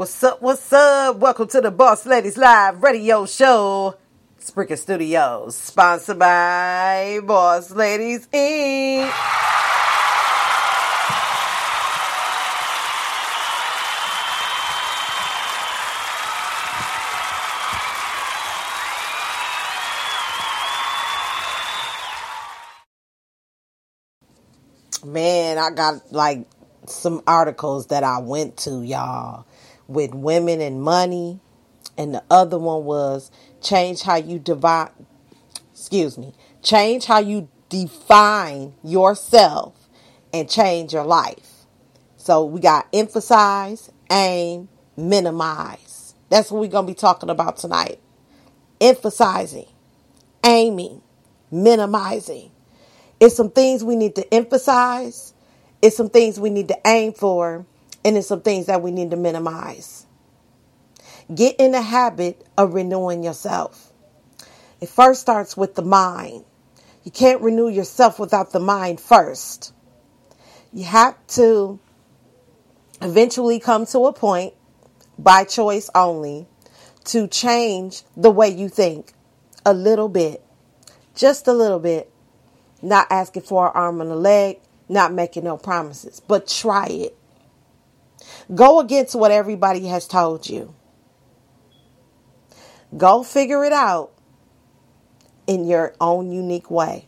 What's up? What's up? Welcome to the Boss Ladies Live Radio Show. Spreaker Studios, sponsored by Boss Ladies Inc. Man, I got like some articles that I went to, y'all, with women and money. And the other one was change how you divide, excuse me, change how you define yourself and change your life. So we got emphasize, aim, minimize. That's what we're going to be talking about tonight. Emphasizing, aiming, minimizing. It's some things we need to emphasize. It's some things we need to aim for. And it's some things that we need to minimize. Get in the habit of renewing yourself. It first starts with the mind. You can't renew yourself without the mind first. You have to eventually come to a point, by choice only, to change the way you think a little bit, just a little bit not asking for an arm and a leg, not making no promises, but try it. Go against what everybody has told you. Go figure it out in your own unique way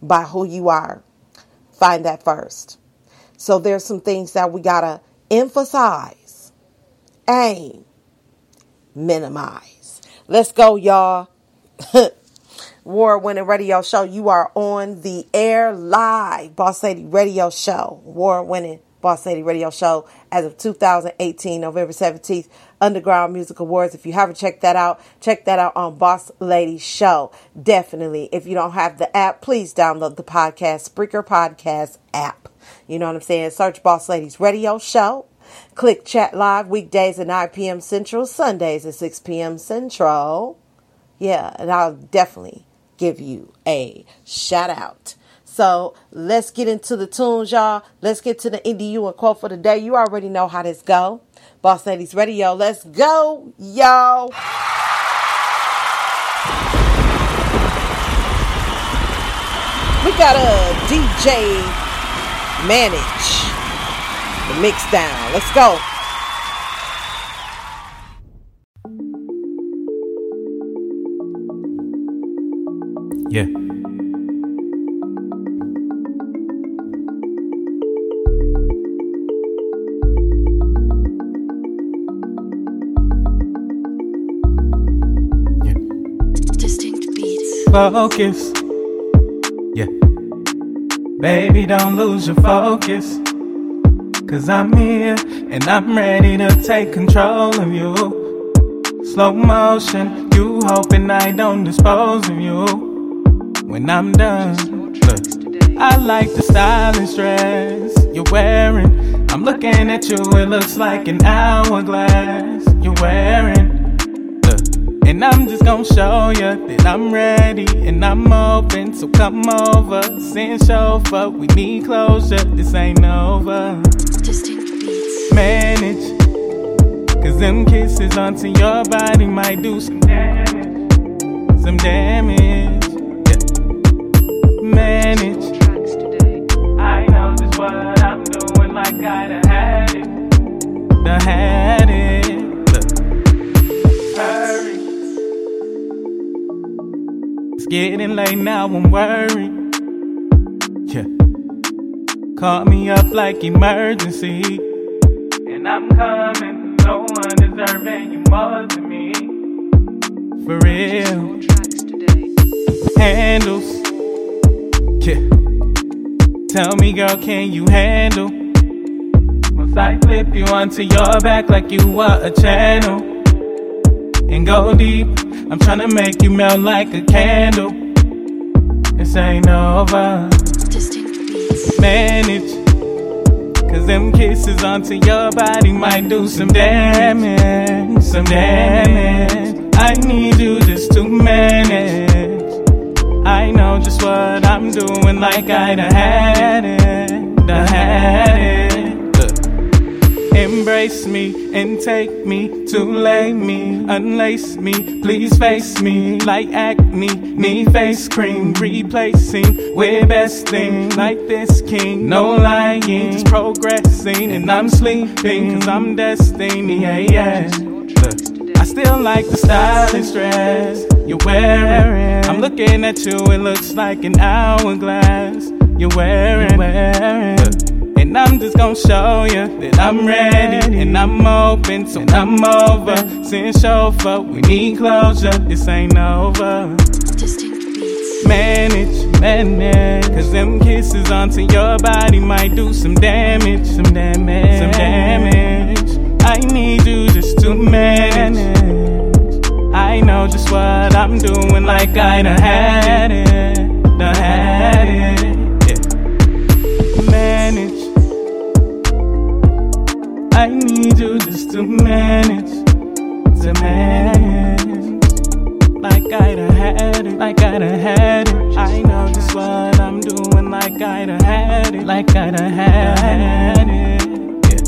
by who you are. Find that first. So there's some things that we got to emphasize, aim, minimize. Let's go, y'all. War winning radio show. You are on the air live, Boss Lady Radio Show, War winning Boss Lady Radio Show as of 2018, November 17th, Underground Music Awards. If you haven't checked that out, check that out on Boss Lady Show. Definitely. If you don't have the app, please download the podcast, Spreaker Podcast app. You know what I'm saying? Search Boss Ladies Radio Show. Click chat live weekdays at 9 p.m. Central, Sundays at 6 p.m. Central. Yeah, and I'll definitely give you a shout out. So let's get into the tunes, y'all. Let's get to the NDU and quote for the day. You already know how this go. Boss Ladies Radio. Let's go, y'all. We got a DJ manage the mix down. Let's go. Yeah. Yeah. Focus. Yeah. Baby, don't lose your focus. Cause I'm here and I'm ready to take control of you. Slow motion, you hoping I don't dispose of you when I'm done. Look, I like the stylish dress you're wearing. I'm looking at you, it looks like an hourglass you're wearing. And I'm just gonna show you that I'm ready and I'm open. So come over, send chauffeur. We need closure, this ain't over. Distinct beats. Manage, cause them kisses onto your body might do some damage. Some damage Yeah. manage. I know just what I'm doing, like I done had it. Done had it. It's getting late now, I'm worried. Yeah. Call me up like emergency. And I'm coming, no one deserving you more than me. For real. Handles. Yeah. Tell me, girl, can you handle Once I flip you onto your back like you were a channel. And go deep. I'm tryna make you melt like a candle. This ain't over. Manage. Cause them kisses onto your body might do some damage. Some damage. I need you just to manage. I know just what I'm doing, like I done had it. Done had it. Embrace me and take me to lay me, unlace me, please face me like acne, need face cream, replacing with best thing like this king. No lying, just progressing, and I'm sleeping cause I'm destined, yeah, yeah. Look, I still like the stylish dress you're wearing. I'm looking at you, it looks like an hourglass you're wearing. Look, and I'm just gonna show you that I'm ready and I'm open, so I'm over. Send chauffeur, we need closure. This ain't over. Distinct beats. Manage, manage. Cause them kisses onto your body might do some damage, some damage, some damage. I need you just to manage. I know just what I'm doing, like I done had it, done had it. To manage, to manage. Like I done had it, like I done had it. I know just what I'm doing, like I done had it, like I done had it. Yeah.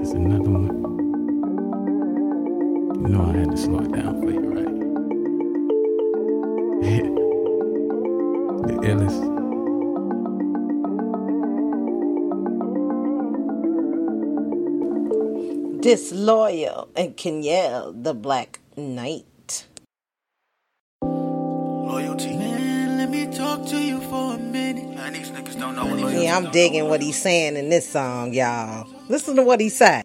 It's another one. You know I had to slow it down for you, right? Yeah. The illest. Disloyal and Kenyel, the Black Knight. Loyalty. Man, let me talk to you for a minute. Man, these niggas don't know what loyalty Yeah, I'm digging what he's saying in this song, y'all. Listen to what he said.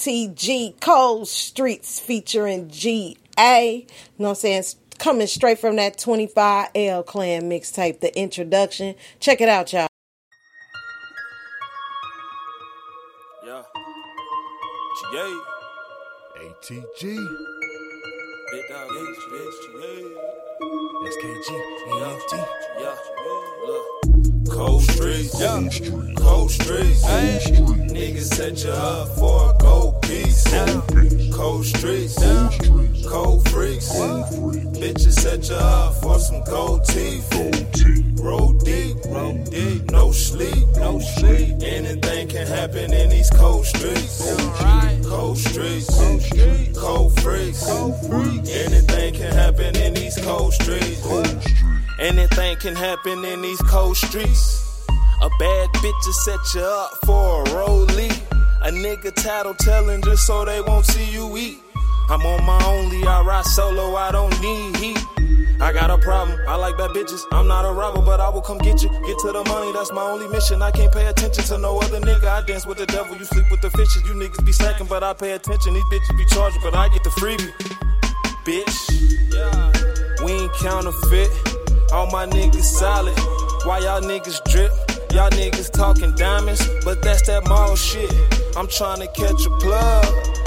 ATG Cold Streets featuring GA. You know what I'm saying? Coming straight from that 25L Clan mixtape, the introduction. Check it out, y'all. Yeah. GA. ATG, Big dog H, bitch. GA. SKG, Yeah. EFT. Yeah. Look. Cold streets. Yeah. Cold streets. Niggas set you up for a gold piece. Cold streets. Cold freaks. Bitches set you up for some gold teeth. Roll deep, roll deep, no sleep, no sleep. Anything can happen in these cold streets. Cold streets, cold streets, cold freaks, cold freaks. Anything can happen in these cold streets. Anything can happen in these cold streets. A bad bitch to set you up for a rollie. A nigga tattle telling just so they won't see you eat. I'm on my only, I ride solo, I don't need heat. I got a problem, I like bad bitches. I'm not a robber, but I will come get you. Get to the money, that's my only mission. I can't pay attention to no other nigga. I dance with the devil, you sleep with the fishes. You niggas be slacking, but I pay attention. These bitches be charging, but I get the freebie. Bitch, we ain't counterfeit. All my niggas solid. Why y'all niggas drip? Y'all niggas talking diamonds, but that's that mall shit. I'm trying to catch a plug.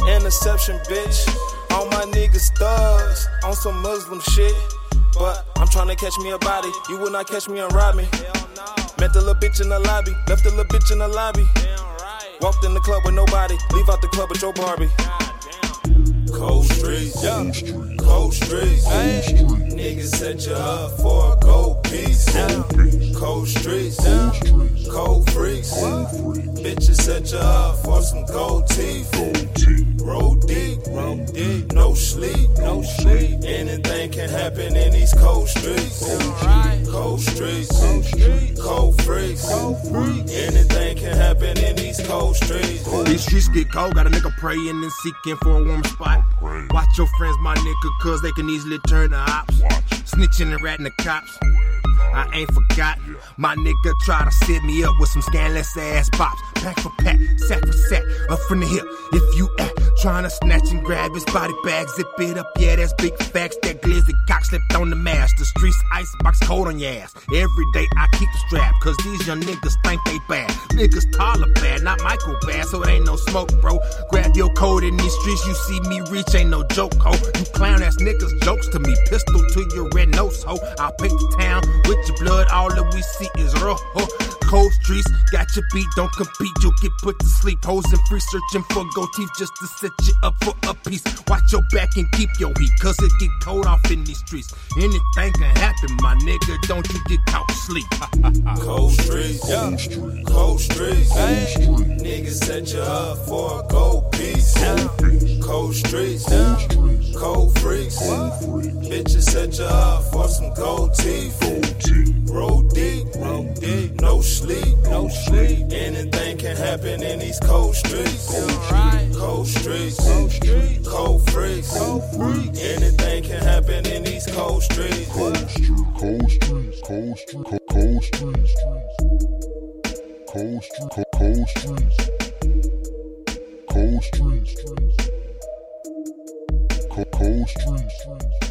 Interception, bitch. All my niggas thugs on some Muslim shit. But I'm trying to catch me a body. You will not catch me and rob me. Met the little bitch in the lobby. Left the little bitch in the lobby. Walked in the club with nobody. Leave out the club with your Barbie. Cold streets, yeah. Cold streets, Niggas set you up for a gold piece. Cold streets, Cold freaks, Bitches set you up for some gold teeth. Roll deep, roll deep, no sleep, no sleep. Anything can happen in these cold streets. Cold streets, cold streets, cold freaks, cold freaks, Anything can happen in these cold streets. These streets get cold, got a nigga praying and seeking for a warm spot. Watch your friends, my nigga, cause they can easily turn to ops. Snitching and ratting the cops. I ain't forgot. My nigga try to set me up with some scandalous ass bops. Pack for pack, sack for sack, up from the hip. If you act trying to snatch and grab his body bag, zip it up, yeah, that's big facts. That glizzy cock slipped on the mask. The streets icebox cold on your ass. Every day I keep the strap, cause these young niggas think they bad. Niggas taller bad, not Michael bad, so it ain't no smoke, bro. Grab your coat in these streets, you see me reach, ain't no joke, ho. You clown ass niggas jokes to me, pistol to your red nose, ho. I'll paint the town with your blood, all that we see is ho. Cold streets, got your beat, don't compete, you'll get put to sleep. Hoes and free searching for gold teeth just to set you up for a piece. Watch your back and keep your heat, cause it get cold off in these streets. Anything can happen, my nigga, don't you get caught asleep. Cold streets, yeah. Cold streets, Niggas set you up for a gold piece. Cold streets, Cold freaks, Bitches set you up for some gold teeth. Roll deep, roll deep, no sleep, no sleep. Anything can happen in these cold streets. Cold streets, cold streets. Cold freaks, Cold freaks. Anything can happen in these cold streets. Cold streets, cold streets, cold streets, cold streets, cold streets, cold streets, cold streets, cold streets.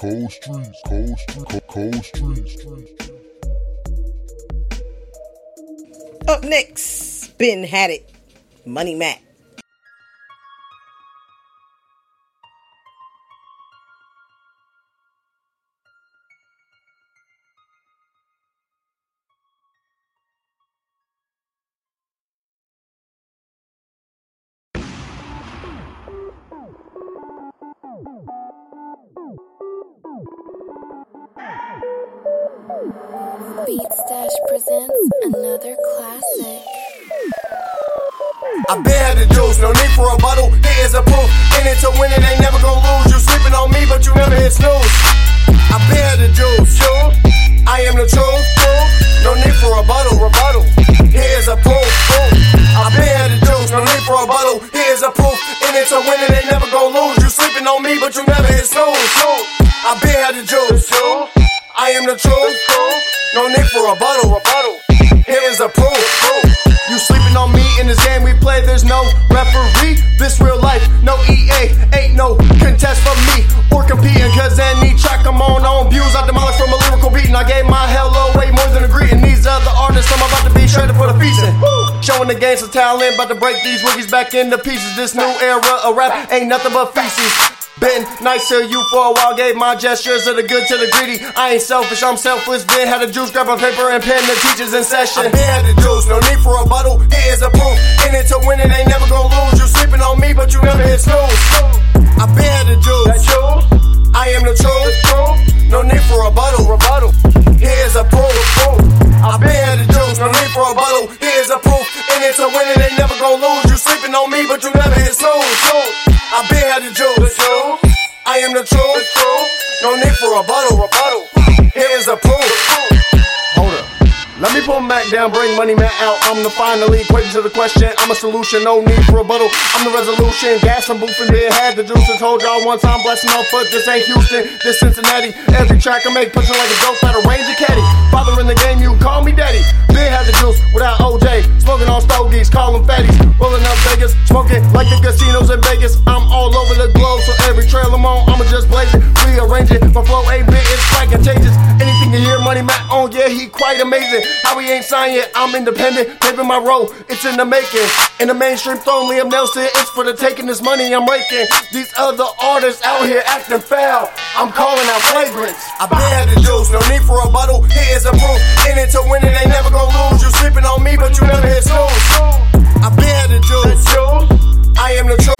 Cold streets, cold streets, cold streets. Up next, Ben had it. Money Mac. Beat Stash presents another classic. I been had the juice, no need for a bottle. Here is a proof. In it to win it, ain't never gonna lose. You sleeping on me, but you never hit snooze. I been had the juice. I am the truth. No need for a bottle. Rebuttal. Here's a proof. I been had the juice. No need for a bottle. Here's a proof. In it to win it, ain't never gonna lose. You sleeping on me, but you never hit snooze. I been had the juice. I am the truth. No need for a bottle. Rebuttal. Here's a proof. You sleeping on me in this game we play, there's no referee. This real life, no EA, ain't no contest for me or competing. Cause any track I'm on, on views, I demolish from a lyrical beat. And I gave my hello way more than a greeting. These other artists, I'm about to be shredded for the feasting. Showing the game some talent, about to break these rookies back into pieces. This new era of rap ain't nothing but feces. Been nice to you for a while, gave my gestures of the good to the greedy. I ain't selfish, I'm selfless. Been had a juice, grab a paper and pen, the teachers in session. I been had the juice, no need for a bottle. Here's a proof. In it to win it, ain't never gonna lose. You sleeping on me, but you never hit snooze. I been had the juice. True. I am the truth. No need for a bottle. Rebuttal. Here's a proof. I been had the juice, no need for a bottle. Here's a proof. In it to win it, ain't never gonna lose. You sleeping on me, but you never hit snooze. I been had the juice. I am the truth. No need for a bottle. Here's a proof. Let me pull Mac down, bring money man out. I'm the finally equation to the question. I'm a solution, no need for a rebuttal. I'm the resolution. Gas and boofing, did had the juice. and Told y'all one time, blessing on foot. This ain't Houston, this Cincinnati. Every track I make, pushing like a dope at a Ranger caddy. Father in the game, you call me daddy. Big had the juice without OJ. Smoking on stogies, call fatties. Rolling up Vegas, smoking like the casinos in Vegas. I'm all over the globe, so every trail I'm on, I'ma just blaze it. Rearrange it. My flow ain't big, it's quite contagious. Anything you hear Money Mac on, yeah, he quite amazing. How we ain't signed yet, I'm independent, paving my road, it's in the making. In the mainstream throne, Liam Nelson, it's for the taking this money I'm raking. These other artists out here acting foul, I'm calling out flagrants. I had the juice, no need for a bottle, here's a proof. In it to win it, ain't never gonna lose. You sleeping on me, but you never hit snooze. I had the juice. I am the truth.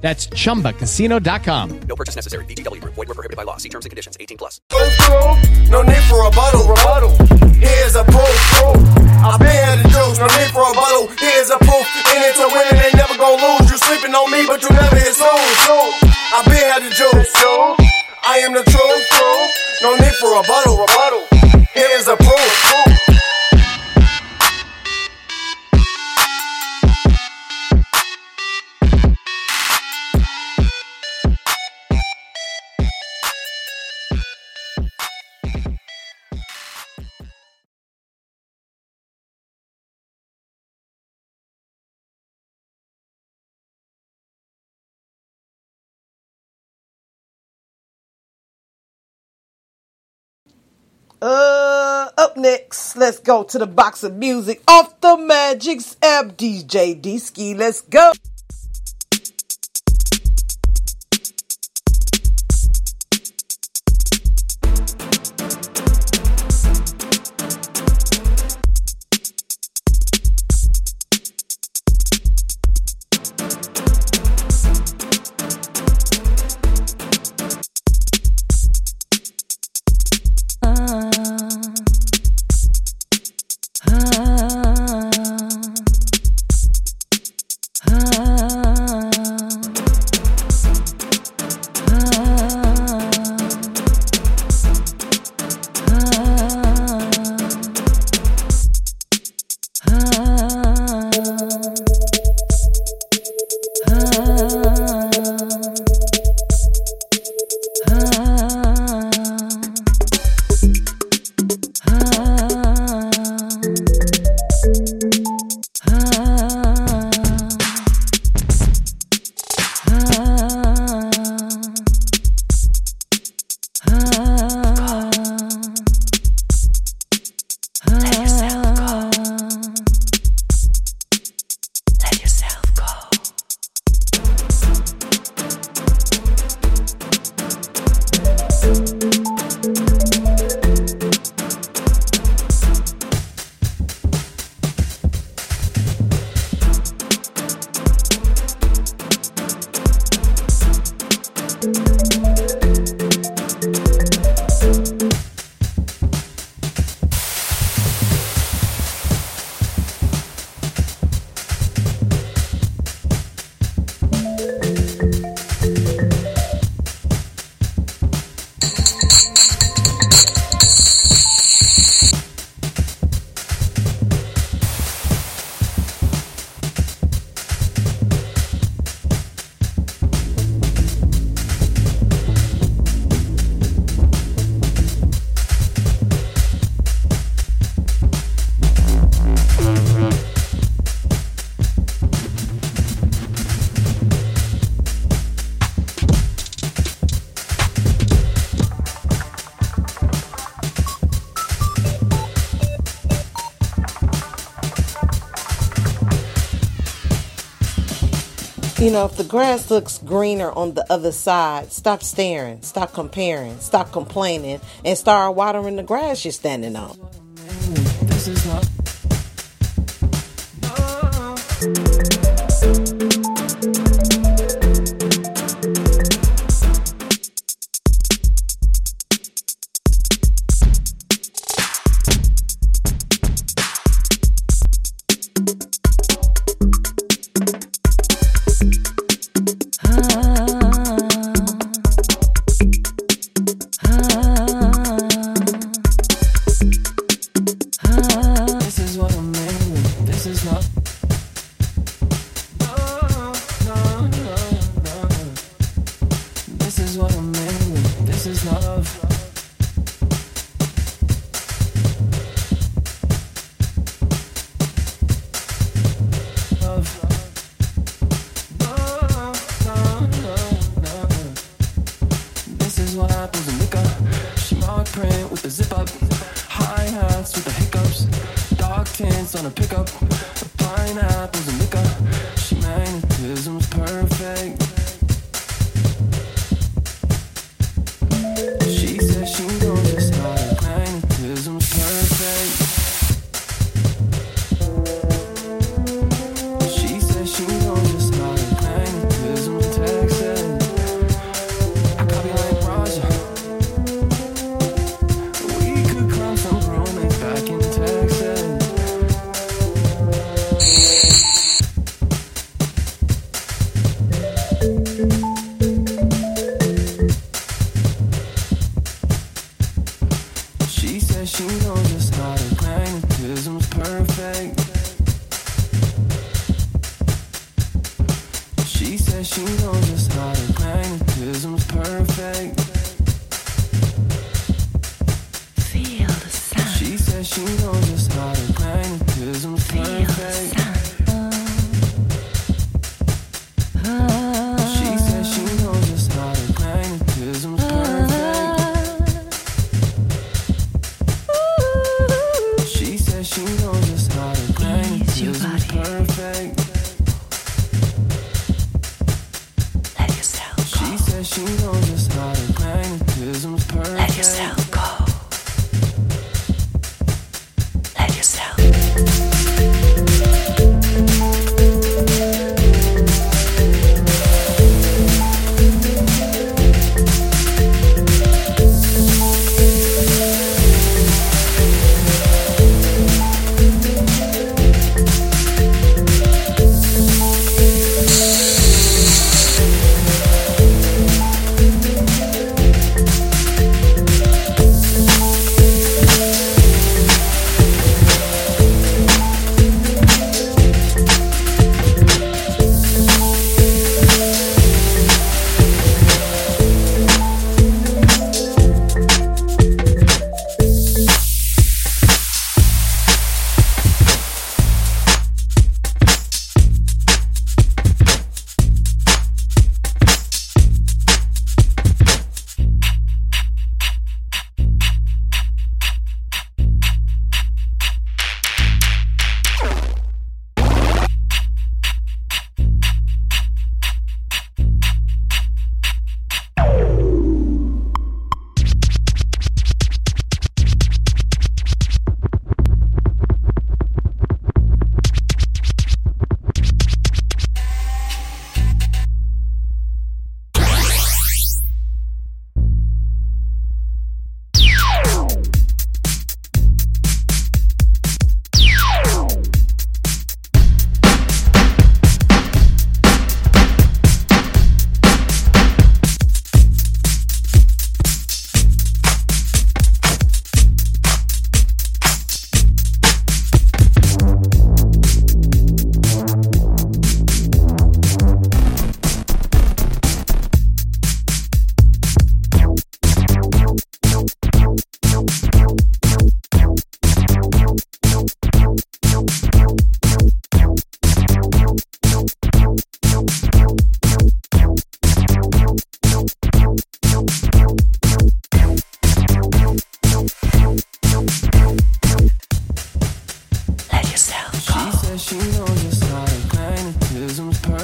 That's chumbacasino.com. No purchase necessary. VGW Group. Void were prohibited by law. See terms and conditions. 18 plus. No need for a bottle. Rebuttal. Here's a proof. I've been had the juice. No need for a bottle. Here's a proof. In it to win it, ain't never gonna lose. You sleeping on me, but you never hit snooze. I've been had the juice. I am the truth. No need for a bottle. Rebuttal. Here's a proof. Uh, up next, let's go to the box of music off the Magic's app. DJ D Ski, let's go. You know, if the grass looks greener on the other side, stop staring, stop comparing, stop complaining, and start watering the grass you're standing on. This is not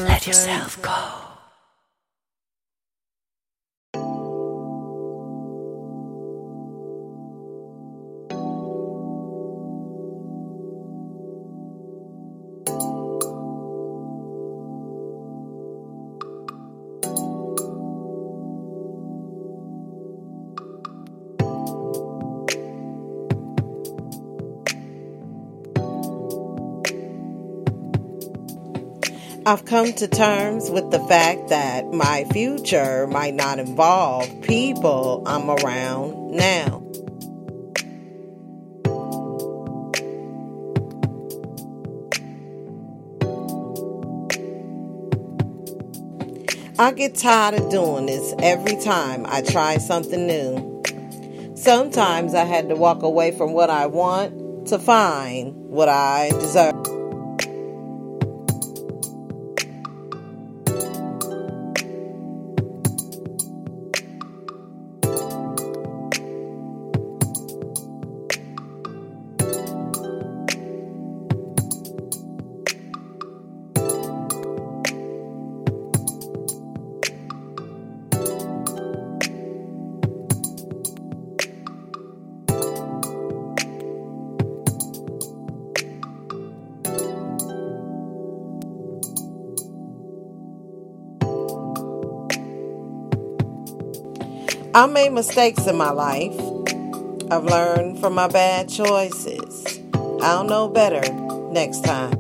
Let yourself go. I've come to terms with the fact that my future might not involve people I'm around now. I get tired of doing this every time I try something new. Sometimes I had to walk away from what I want to find what I deserve. I made mistakes in my life. I've learned from my bad choices. I'll know better next time.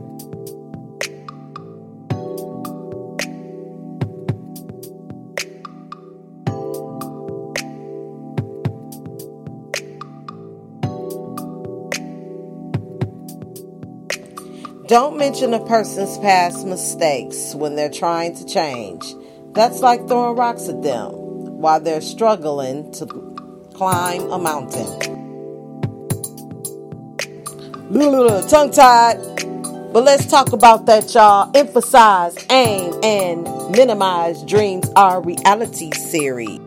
Don't mention a person's past mistakes when they're trying to change. That's like throwing rocks at them while they're struggling to climb a mountain. Tongue tied. But let's talk about that, y'all. Emphasize, aim, and minimize dreams are reality series.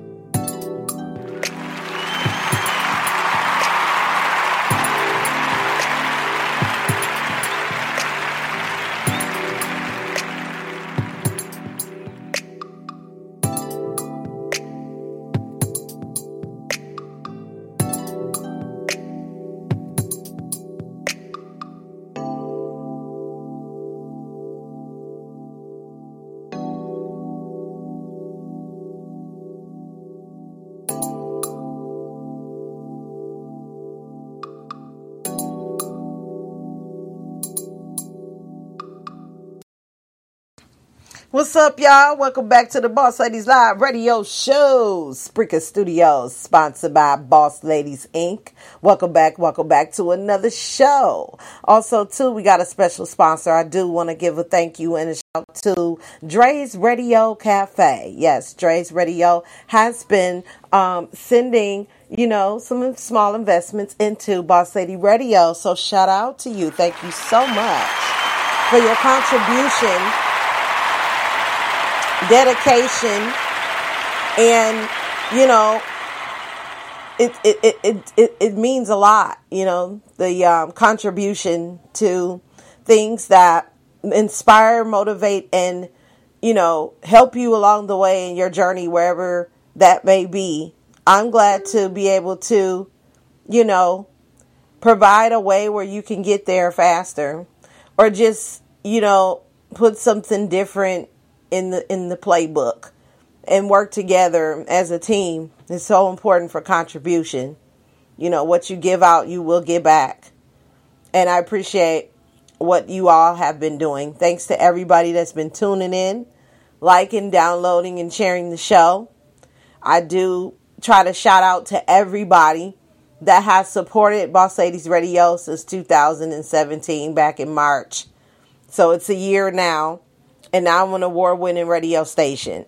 What's up, y'all? Welcome back to the Boss Ladies Live Radio Show. Spreaker Studios, sponsored by Boss Ladies Inc. Welcome back, welcome back to another show. Also, too, we got a special sponsor. I do want to give a thank you and a shout out to Dre's Radio Cafe. Yes, Dre's Radio has been um, sending you know, some small investments into Boss Lady Radio. So shout out to you. Thank you so much for your contribution dedication and you know it it, it, it, it, means a lot you know the um, contribution to things that inspire motivate and you know help you along the way in your journey wherever that may be. I'm glad to be able to you know provide a way where you can get there faster or just you know put something different in the in the playbook and work together as a team is so important for contribution. You know, what you give out, you will get back. And I appreciate what you all have been doing. Thanks to everybody that's been tuning in, liking, downloading, and sharing the show. I do try to shout out to everybody that has supported Boss Ladies Radio since 2017, back in March. So it's a year now and now I'm an award winning radio station.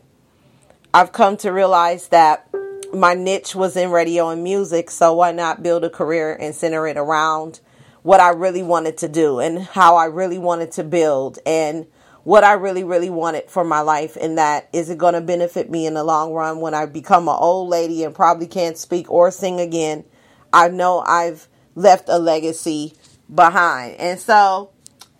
I've come to realize that my niche was in radio and music, so why not build a career and center it around what I really wanted to do and how I really wanted to build and what I really, really wanted for my life. And that is it going to benefit me in the long run when I become an old lady and probably can't speak or sing again? I know I've left a legacy behind. And so,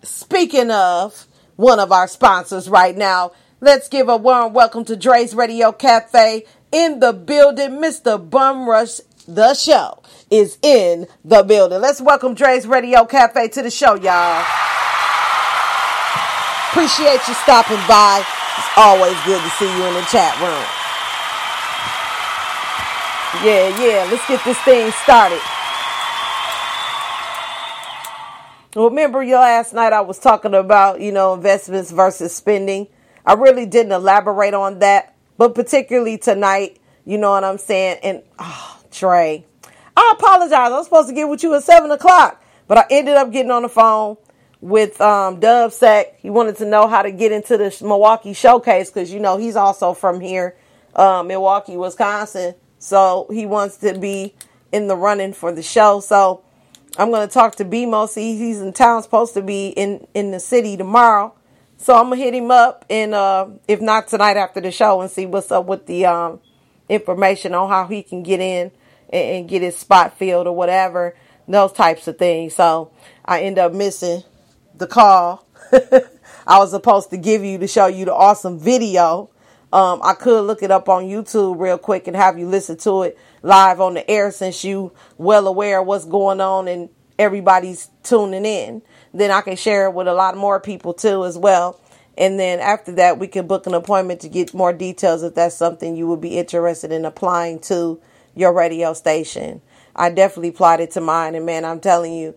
speaking of, one of our sponsors right now. Let's give a warm welcome to Dre's Radio Cafe in the building. Mr. Bum Rush, the show, is in the building. Let's welcome Dre's Radio Cafe to the show, y'all. Appreciate you stopping by. It's always good to see you in the chat room. Yeah, yeah, let's get this thing started. Remember last night I was talking about, you know, investments versus spending. I really didn't elaborate on that, but particularly tonight, you know what I'm saying? And oh, Trey, I apologize. I was supposed to get with you at seven o'clock, but I ended up getting on the phone with um, Dub Sack. He wanted to know how to get into the Milwaukee showcase because you know he's also from here, uh, Milwaukee, Wisconsin. So he wants to be in the running for the show. So I'm going to talk to BMO. See, he's in town, supposed to be in in the city tomorrow. So I'm gonna hit him up, and uh, if not tonight after the show, and see what's up with the um, information on how he can get in and, and get his spot filled or whatever, those types of things. So I end up missing the call. I was supposed to give you to show you the awesome video. Um, I could look it up on YouTube real quick and have you listen to it live on the air since you well aware of what's going on and everybody's tuning in. Then I can share it with a lot more people too as well. And then after that, we can book an appointment to get more details if that's something you would be interested in applying to your radio station. I definitely plotted to mine, and man, I'm telling you,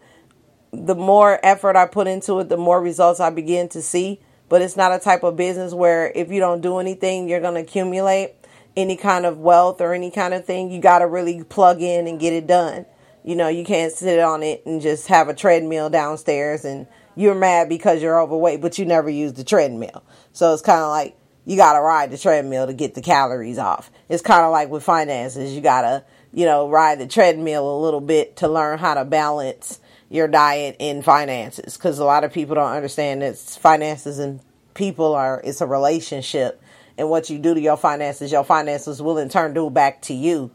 the more effort I put into it, the more results I begin to see. But it's not a type of business where if you don't do anything, you're going to accumulate any kind of wealth or any kind of thing. You got to really plug in and get it done. You know, you can't sit on it and just have a treadmill downstairs and you're mad because you're overweight, but you never use the treadmill. So it's kind of like you got to ride the treadmill to get the calories off. It's kind of like with finances. You got to, you know, ride the treadmill a little bit to learn how to balance your diet and finances because a lot of people don't understand that finances and people are it's a relationship and what you do to your finances your finances will in turn do back to you.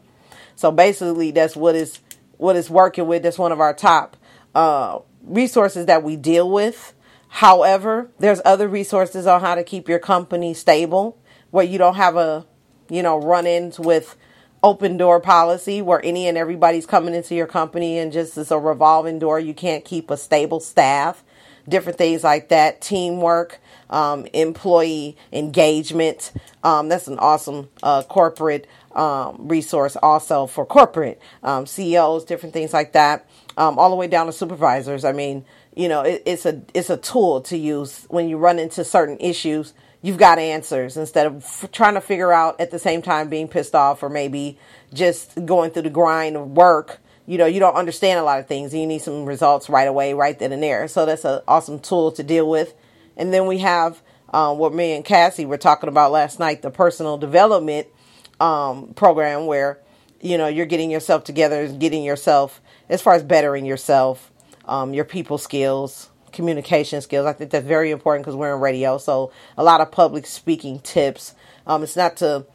So basically that's what is what is working with. That's one of our top uh, resources that we deal with. However there's other resources on how to keep your company stable where you don't have a you know run-ins with open door policy where any and everybody's coming into your company and just as a revolving door. You can't keep a stable staff, different things like that, teamwork, um, employee engagement. Um, that's an awesome uh, corporate um, resource also for corporate um, CEOs, different things like that, um, all the way down to supervisors. I mean, you know, it, it's a it's a tool to use when you run into certain issues you've got answers instead of f- trying to figure out at the same time being pissed off or maybe just going through the grind of work. You know, you don't understand a lot of things you need some results right away, right then and there. So that's an awesome tool to deal with. And then we have um, what me and Cassie were talking about last night the personal development um, program where, you know, you're getting yourself together, getting yourself, as far as bettering yourself, um, your people skills, communication skills. I think that's very important because we're in radio. So a lot of public speaking tips. Um, it's not to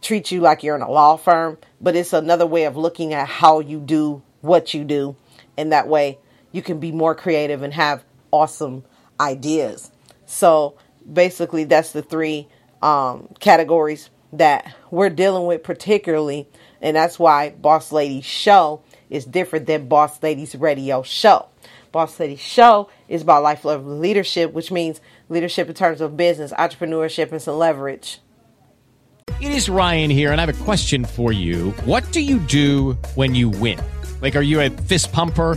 treat you like you're in a law firm, but it's another way of looking at how you do what you do. And that way you can be more creative and have awesome ideas. So basically, that's the three um, categories that we're dealing with, particularly. And that's why Boss Lady Show is different than Boss Ladies Radio Show. Boss Lady Show is about life level leadership, which means leadership in terms of business, entrepreneurship, and some leverage. It is Ryan here, and I have a question for you. What do you do when you win? Like, are you a fist pumper?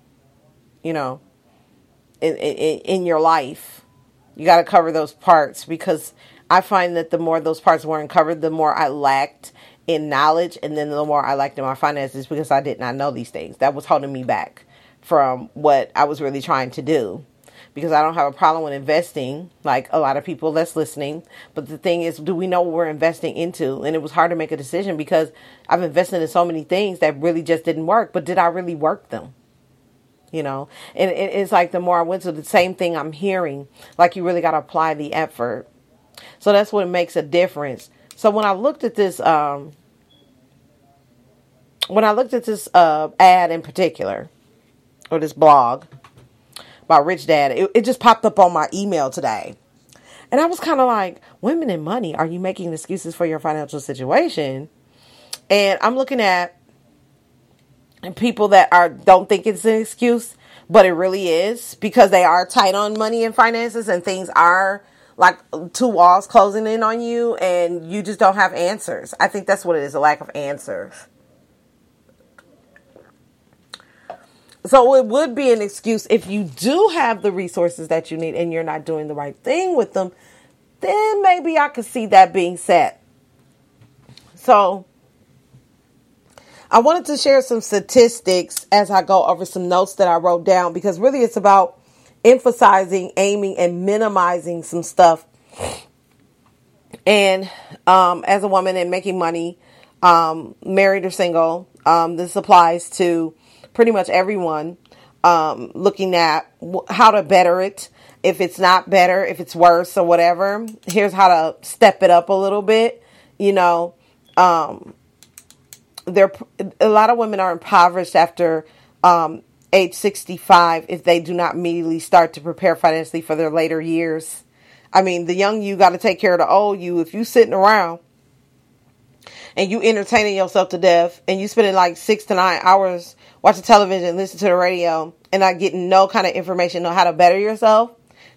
you know in, in, in your life you got to cover those parts because i find that the more those parts weren't covered the more i lacked in knowledge and then the more i lacked in my finances because i did not know these things that was holding me back from what i was really trying to do because I don't have a problem with investing, like a lot of people that's listening. But the thing is, do we know what we're investing into? And it was hard to make a decision because I've invested in so many things that really just didn't work. But did I really work them? You know, and it- it's like the more I went to the same thing I'm hearing, like you really got to apply the effort. So that's what makes a difference. So when I looked at this, um, when I looked at this uh, ad in particular, or this blog, about Rich Dad. It, it just popped up on my email today. And I was kind of like, women and money, are you making excuses for your financial situation? And I'm looking at people that are don't think it's an excuse, but it really is because they are tight on money and finances and things are like two walls closing in on you and you just don't have answers. I think that's what it is, a lack of answers. So it would be an excuse if you do have the resources that you need and you're not doing the right thing with them, then maybe I could see that being said. So I wanted to share some statistics as I go over some notes that I wrote down because really it's about emphasizing, aiming, and minimizing some stuff. And um, as a woman and making money, um, married or single, um, this applies to pretty much everyone um, looking at w- how to better it. If it's not better, if it's worse or whatever, here's how to step it up a little bit. You know, um, there a lot of women are impoverished after um, age 65 if they do not immediately start to prepare financially for their later years. I mean, the young you got to take care of the old you. If you sitting around and you entertaining yourself to death and you spending like six to nine hours watching television, listening to the radio, and not getting no kind of information on how to better yourself,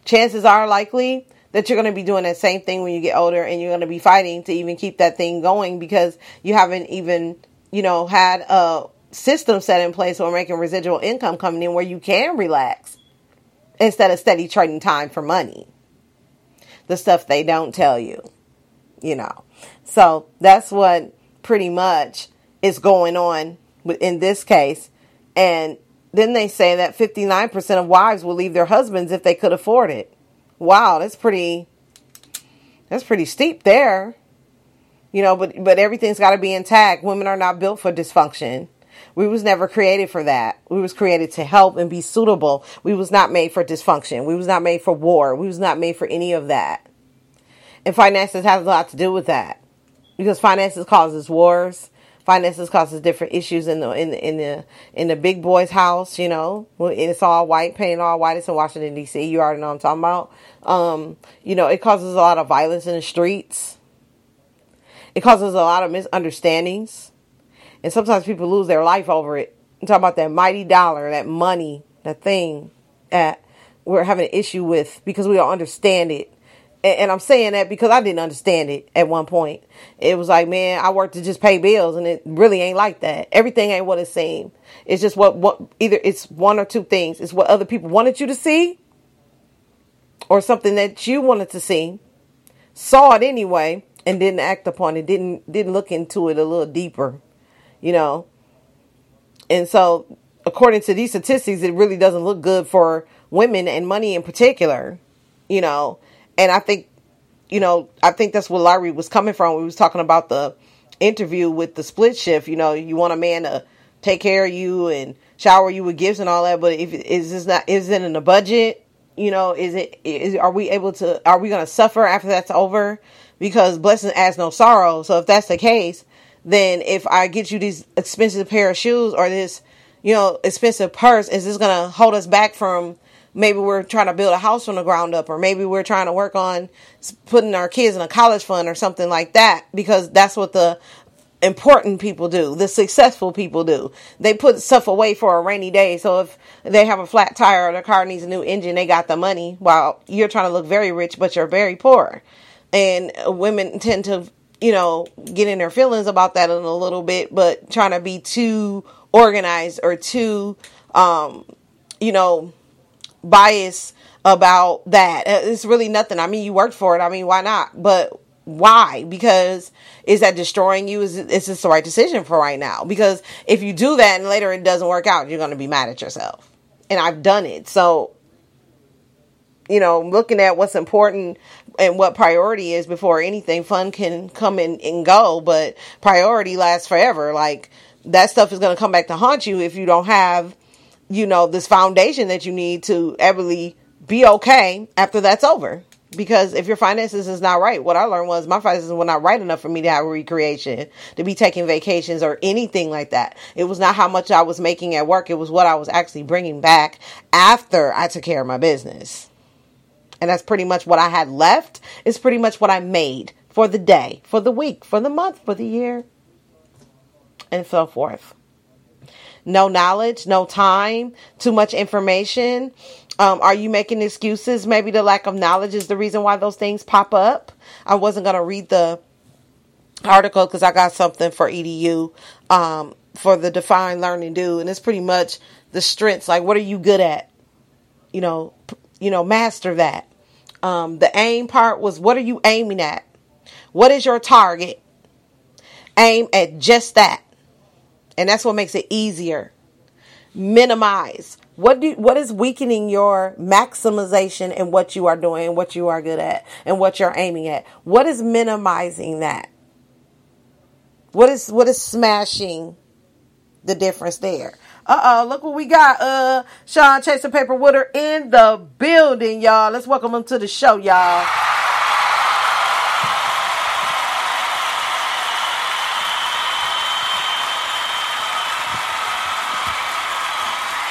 chances are likely that you're going to be doing that same thing when you get older and you're going to be fighting to even keep that thing going because you haven't even, you know, had a system set in place or making residual income coming in where you can relax instead of steady trading time for money. The stuff they don't tell you, you know. So that's what pretty much is going on in this case. And then they say that 59% of wives will leave their husbands if they could afford it. Wow, that's pretty that's pretty steep there. You know, but but everything's got to be intact. Women are not built for dysfunction. We was never created for that. We was created to help and be suitable. We was not made for dysfunction. We was not made for war. We was not made for any of that. And finances has a lot to do with that. Because finances causes wars. Finances causes different issues in the in the in the in the big boy's house, you know. It's all white, painted all white. It's in Washington D.C. You already know I'm talking about. Um, you know, it causes a lot of violence in the streets. It causes a lot of misunderstandings, and sometimes people lose their life over it. I'm talking about that mighty dollar, that money, that thing that we're having an issue with because we don't understand it. And, I'm saying that because I didn't understand it at one point. It was like, man, I work to just pay bills, and it really ain't like that. Everything ain't what it seemed. It's just what what either it's one or two things. It's what other people wanted you to see, or something that you wanted to see, saw it anyway, and didn't act upon it. Didn't didn't look into it a little deeper, you know. And so, according to these statistics, it really doesn't look good for women and money in particular, you know. And I think, you know, I think that's where Larry was coming from. We was talking about the interview with the split shift. You know, you want a man to take care of you and shower you with gifts and all that, but if is this not is it in the budget? You know, is it is are we able to are we going to suffer after that's over? Because blessing adds no sorrow. So if that's the case, then if I get you these expensive pair of shoes or this, you know, expensive purse, is this going to hold us back from maybe we're trying to build a house from the ground up or maybe we're trying to work on putting our kids in a college fund or something like that? Because that's what the important people do the successful people do. They put stuff away for a rainy day. So if they have a flat tire or their car needs a new engine they got the money. While you're trying to look very rich but you're very poor and women tend to you know get in their feelings about that in a little bit but trying to be too organized or too um you know biased about that. Uh, it's really nothing. I mean you worked for it. I mean why not? But why? Because is that destroying you? Is is this the right decision for right now? Because if you do that and later it doesn't work out you're going to be mad at yourself. And i've done it. So you know, looking at what's important and what priority is before anything. Fun can come in and go, but priority lasts forever. Like that stuff is going to come back to haunt you if you don't have, you know, this foundation that you need to everly be okay after that's over. Because if your finances is not right, what I learned was my finances were not right enough for me to have a recreation, to be taking vacations or anything like that. It was not how much I was making at work. It was what I was actually bringing back after I took care of my business and that's pretty much what I had left. Is pretty much what I made for the day, for the week, for the month, for the year, and so forth. No knowledge, no time, too much information. Um, are you making excuses? Maybe the lack of knowledge is the reason why those things pop up. I wasn't going to read the article because I got something for EDU um, for the Define Learn and Do, and it's pretty much the strengths. Like, what are you good at? You know, you know, master that. Um, the aim part was what are you aiming at? What is your target? Aim at just that. And that's what makes it easier. Minimize. What do what is weakening your maximization in what you are doing what you are good at and what you're aiming at? What is minimizing that? What is what is smashing the difference there? Uh oh, look what we got. Uh Sean Chaser Paper Wooder in the building, y'all. Let's welcome him to the show, y'all.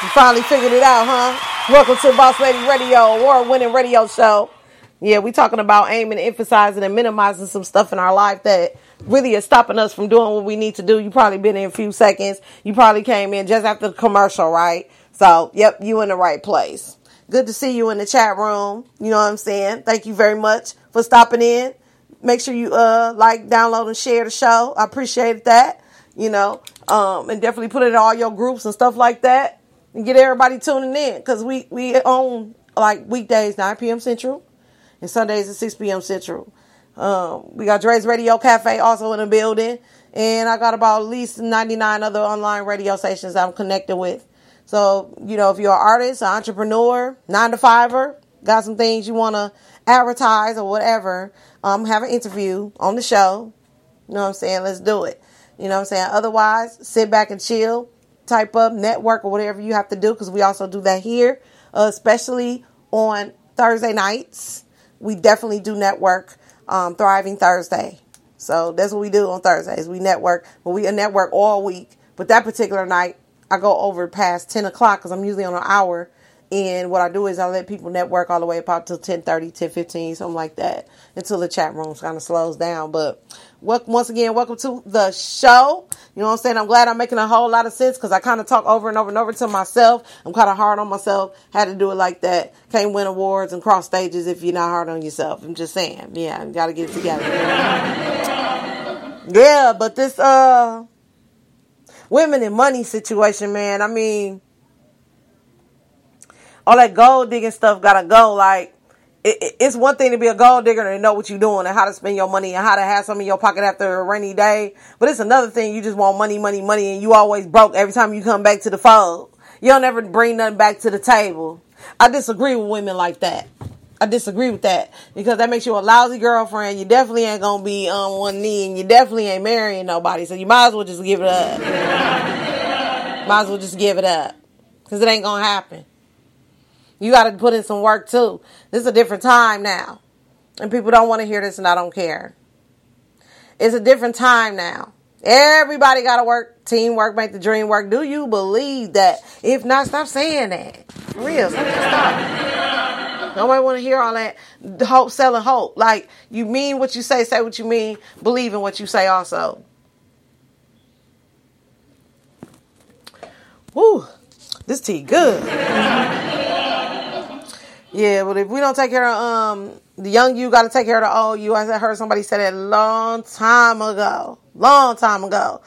You finally figured it out, huh? Welcome to Boss Lady Radio, award winning radio show. Yeah, we talking about aiming, emphasizing, and minimizing some stuff in our life that really is stopping us from doing what we need to do. You probably been in a few seconds. You probably came in just after the commercial, right? So, yep, you in the right place. Good to see you in the chat room. You know what I'm saying? Thank you very much for stopping in. Make sure you uh like, download, and share the show. I appreciate that. You know, um, and definitely put it in all your groups and stuff like that, and get everybody tuning in because we we own like weekdays 9 p.m. Central and Sundays at 6 p.m. Central. Um, we got Dre's Radio Cafe also in the building. And I got about at least 99 other online radio stations I'm connected with. So, you know, if you're an artist, an entrepreneur, nine to fiver, got some things you want to advertise or whatever, um, have an interview on the show. You know what I'm saying? Let's do it. You know what I'm saying? Otherwise, sit back and chill, type up, network, or whatever you have to do, because we also do that here, uh, especially on Thursday nights. We definitely do network um, Thriving Thursday. So that's what we do on Thursdays. We network, but we network all week. But that particular night, I go over past 10 o'clock because I'm usually on an hour. And what I do is I let people network all the way up till 10 10 something like that, until the chat room kind of slows down. But once again, welcome to the show. You know what I'm saying? I'm glad I'm making a whole lot of sense because I kind of talk over and over and over to myself. I'm kind of hard on myself. Had to do it like that. Can't win awards and cross stages if you're not hard on yourself. I'm just saying. Yeah, you got to get it together. yeah, but this uh women and money situation, man. I mean, all that gold digging stuff gotta go. Like, it, it, it's one thing to be a gold digger and know what you're doing and how to spend your money and how to have some in your pocket after a rainy day. But it's another thing you just want money, money, money, and you always broke every time you come back to the fold. You don't ever bring nothing back to the table. I disagree with women like that. I disagree with that because that makes you a lousy girlfriend. You definitely ain't gonna be on one knee, and you definitely ain't marrying nobody. So you might as well just give it up. might as well just give it up because it ain't gonna happen. You got to put in some work too. This is a different time now. And people don't want to hear this and I don't care. It's a different time now. Everybody got to work. Teamwork make the dream work. Do you believe that? If not, stop saying that. For real. Stop. Nobody want to hear all that hope, selling hope. Like, you mean what you say, say what you mean, believe in what you say also. Woo, this tea good. Yeah, but if we don't take care of um the young you, got to take care of the old you. I heard somebody say that a long time ago, long time ago,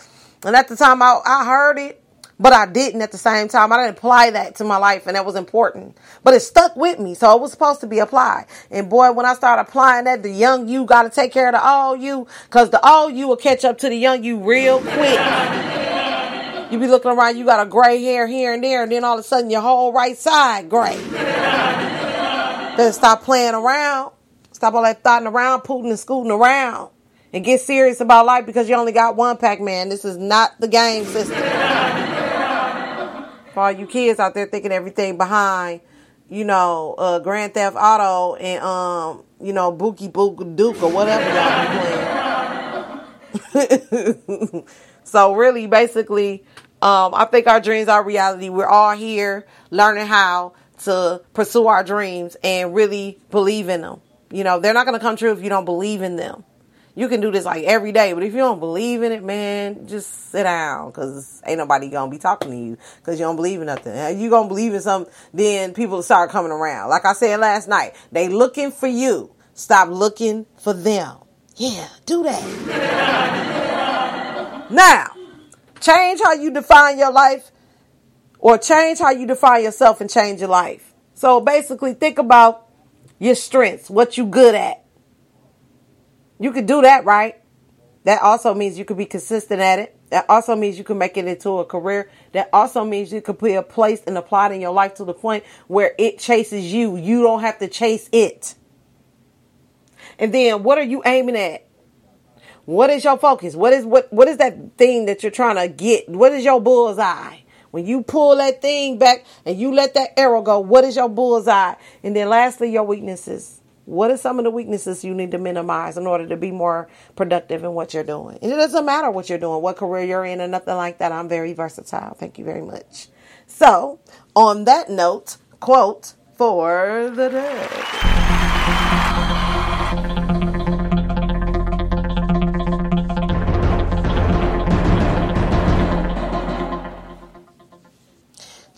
and at the time I, I heard it, but I didn't at the same time. I didn't apply that to my life, and that was important. But it stuck with me, so it was supposed to be applied. And boy, when I started applying that, the young you got to take care of the old you, cause the old you will catch up to the young you real quick. You be looking around, you got a gray hair here and there, and then all of a sudden your whole right side gray. Stop playing around. Stop all that thoughting around, pooting and scooting around. And get serious about life because you only got one Pac Man. This is not the game system. For all you kids out there thinking everything behind, you know, uh, Grand Theft Auto and, um, you know, Bookie Book Duke or whatever y'all playing. so really, basically, um, I think our dreams are reality. We're all here learning how to pursue our dreams and really believe in them. You know, they're not going to come true if you don't believe in them. You can do this like every day, but if you don't believe in it, man, just sit down because ain't nobody going to be talking to you because you don't believe in nothing. If you going to believe in something, then people start coming around. Like I said last night, they looking for you. Stop looking for them. Yeah, do that. now, change how you define your life or change how you define yourself and change your life. So basically think about your strengths, what you good at. You could do that, right? That also means you could be consistent at it. That also means you can make it into a career. That also means you could be a place and apply it in your life to the point where it chases you. You don't have to chase it. And then what are you aiming at? What is your focus? What is what what is that thing that you're trying to get? What is your bullseye? When you pull that thing back and you let that arrow go, what is your bullseye? And then lastly, your weaknesses. What are some of the weaknesses you need to minimize in order to be more productive in what you're doing? And it doesn't matter what you're doing, what career you're in, or nothing like that. I'm very versatile. Thank you very much. So, on that note, quote for the day.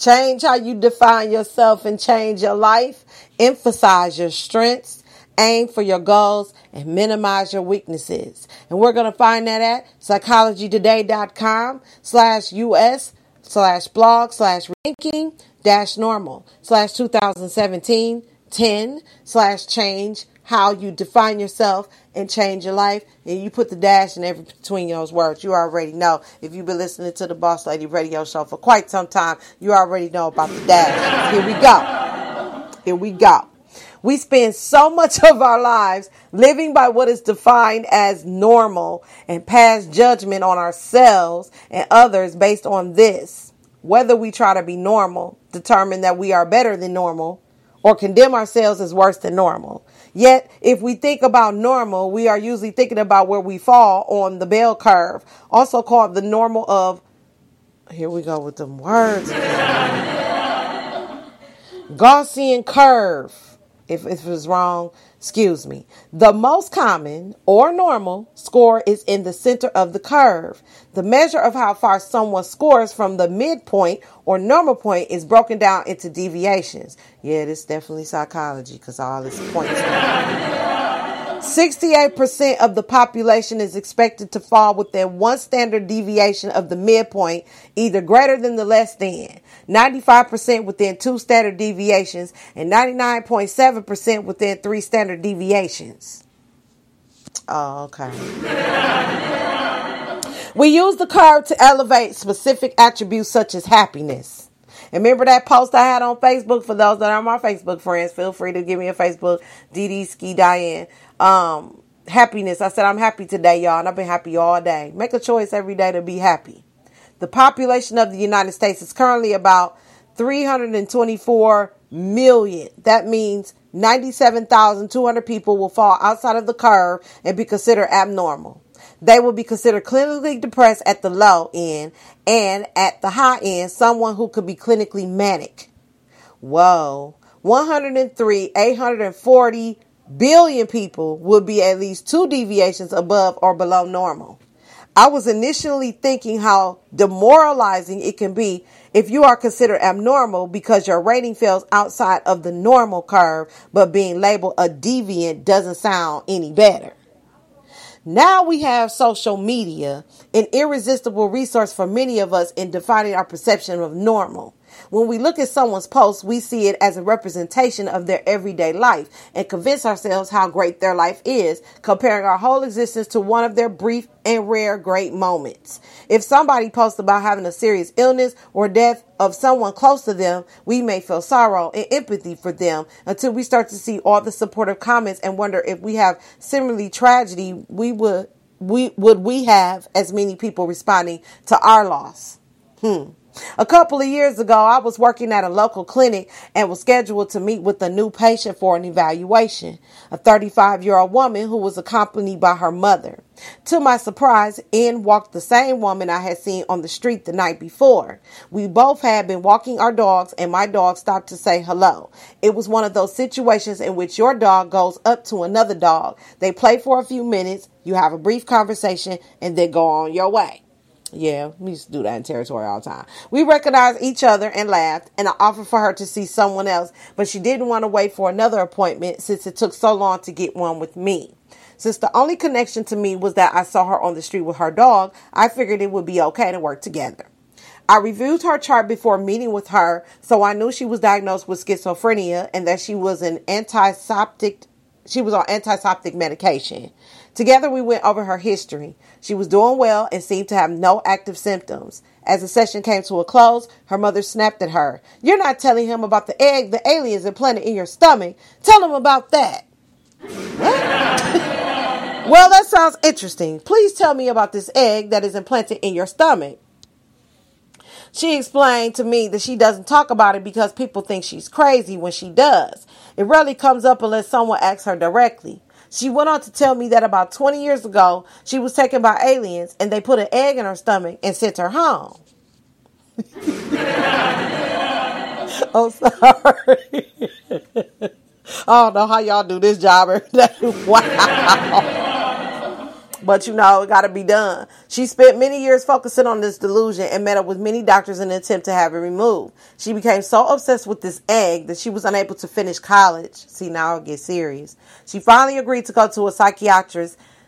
Change how you define yourself and change your life. Emphasize your strengths, aim for your goals, and minimize your weaknesses. And we're going to find that at psychologytoday.com slash US slash blog slash ranking dash normal slash 2017 10 slash change how you define yourself and change your life. And you put the dash in every between those words. You already know. If you've been listening to the Boss Lady radio show for quite some time, you already know about the dash. Here we go. Here we go. We spend so much of our lives living by what is defined as normal and pass judgment on ourselves and others based on this. Whether we try to be normal, determine that we are better than normal, or condemn ourselves as worse than normal. Yet, if we think about normal, we are usually thinking about where we fall on the bell curve, also called the normal of, here we go with them words. Gaussian curve. If, if it was wrong, excuse me. The most common or normal score is in the center of the curve. The measure of how far someone scores from the midpoint or normal point is broken down into deviations. Yeah, this is definitely psychology because all this points. 68% of the population is expected to fall within one standard deviation of the midpoint, either greater than the less than. 95% within two standard deviations, and 99.7% within three standard deviations. Oh, okay. we use the curve to elevate specific attributes such as happiness. And remember that post I had on Facebook for those that are my Facebook friends. Feel free to give me a Facebook, DD Ski Diane. Um, happiness. I said I'm happy today, y'all, and I've been happy all day. Make a choice every day to be happy. The population of the United States is currently about 324 million. That means 97,200 people will fall outside of the curve and be considered abnormal. They will be considered clinically depressed at the low end and at the high end, someone who could be clinically manic. Whoa. 103, 840 billion people would be at least two deviations above or below normal. I was initially thinking how demoralizing it can be If you are considered abnormal because your rating falls outside of the normal curve, but being labeled a deviant doesn't sound any better. Now we have social media, an irresistible resource for many of us in defining our perception of normal. When we look at someone's post, we see it as a representation of their everyday life and convince ourselves how great their life is, comparing our whole existence to one of their brief and rare great moments. If somebody posts about having a serious illness or death of someone close to them, we may feel sorrow and empathy for them until we start to see all the supportive comments and wonder if we have similarly tragedy, we would we would we have as many people responding to our loss. Hmm. A couple of years ago, I was working at a local clinic and was scheduled to meet with a new patient for an evaluation, a 35 year old woman who was accompanied by her mother. To my surprise, in walked the same woman I had seen on the street the night before. We both had been walking our dogs and my dog stopped to say hello. It was one of those situations in which your dog goes up to another dog. They play for a few minutes, you have a brief conversation, and then go on your way. Yeah, we used to do that in territory all the time. We recognized each other and laughed, and I offered for her to see someone else, but she didn't want to wait for another appointment since it took so long to get one with me. Since the only connection to me was that I saw her on the street with her dog, I figured it would be okay to work together. I reviewed her chart before meeting with her, so I knew she was diagnosed with schizophrenia and that she was an antiseptic she was on antiseptic medication. Together, we went over her history. She was doing well and seemed to have no active symptoms. As the session came to a close, her mother snapped at her. You're not telling him about the egg the aliens implanted in your stomach. Tell him about that. well, that sounds interesting. Please tell me about this egg that is implanted in your stomach. She explained to me that she doesn't talk about it because people think she's crazy when she does. It rarely comes up unless someone asks her directly. She went on to tell me that about 20 years ago, she was taken by aliens and they put an egg in her stomach and sent her home. oh, sorry. I don't know how y'all do this job every day. Wow. But you know, it got to be done. She spent many years focusing on this delusion and met up with many doctors in an attempt to have it removed. She became so obsessed with this egg that she was unable to finish college. See, now it gets serious. She finally agreed to go to a psychiatrist.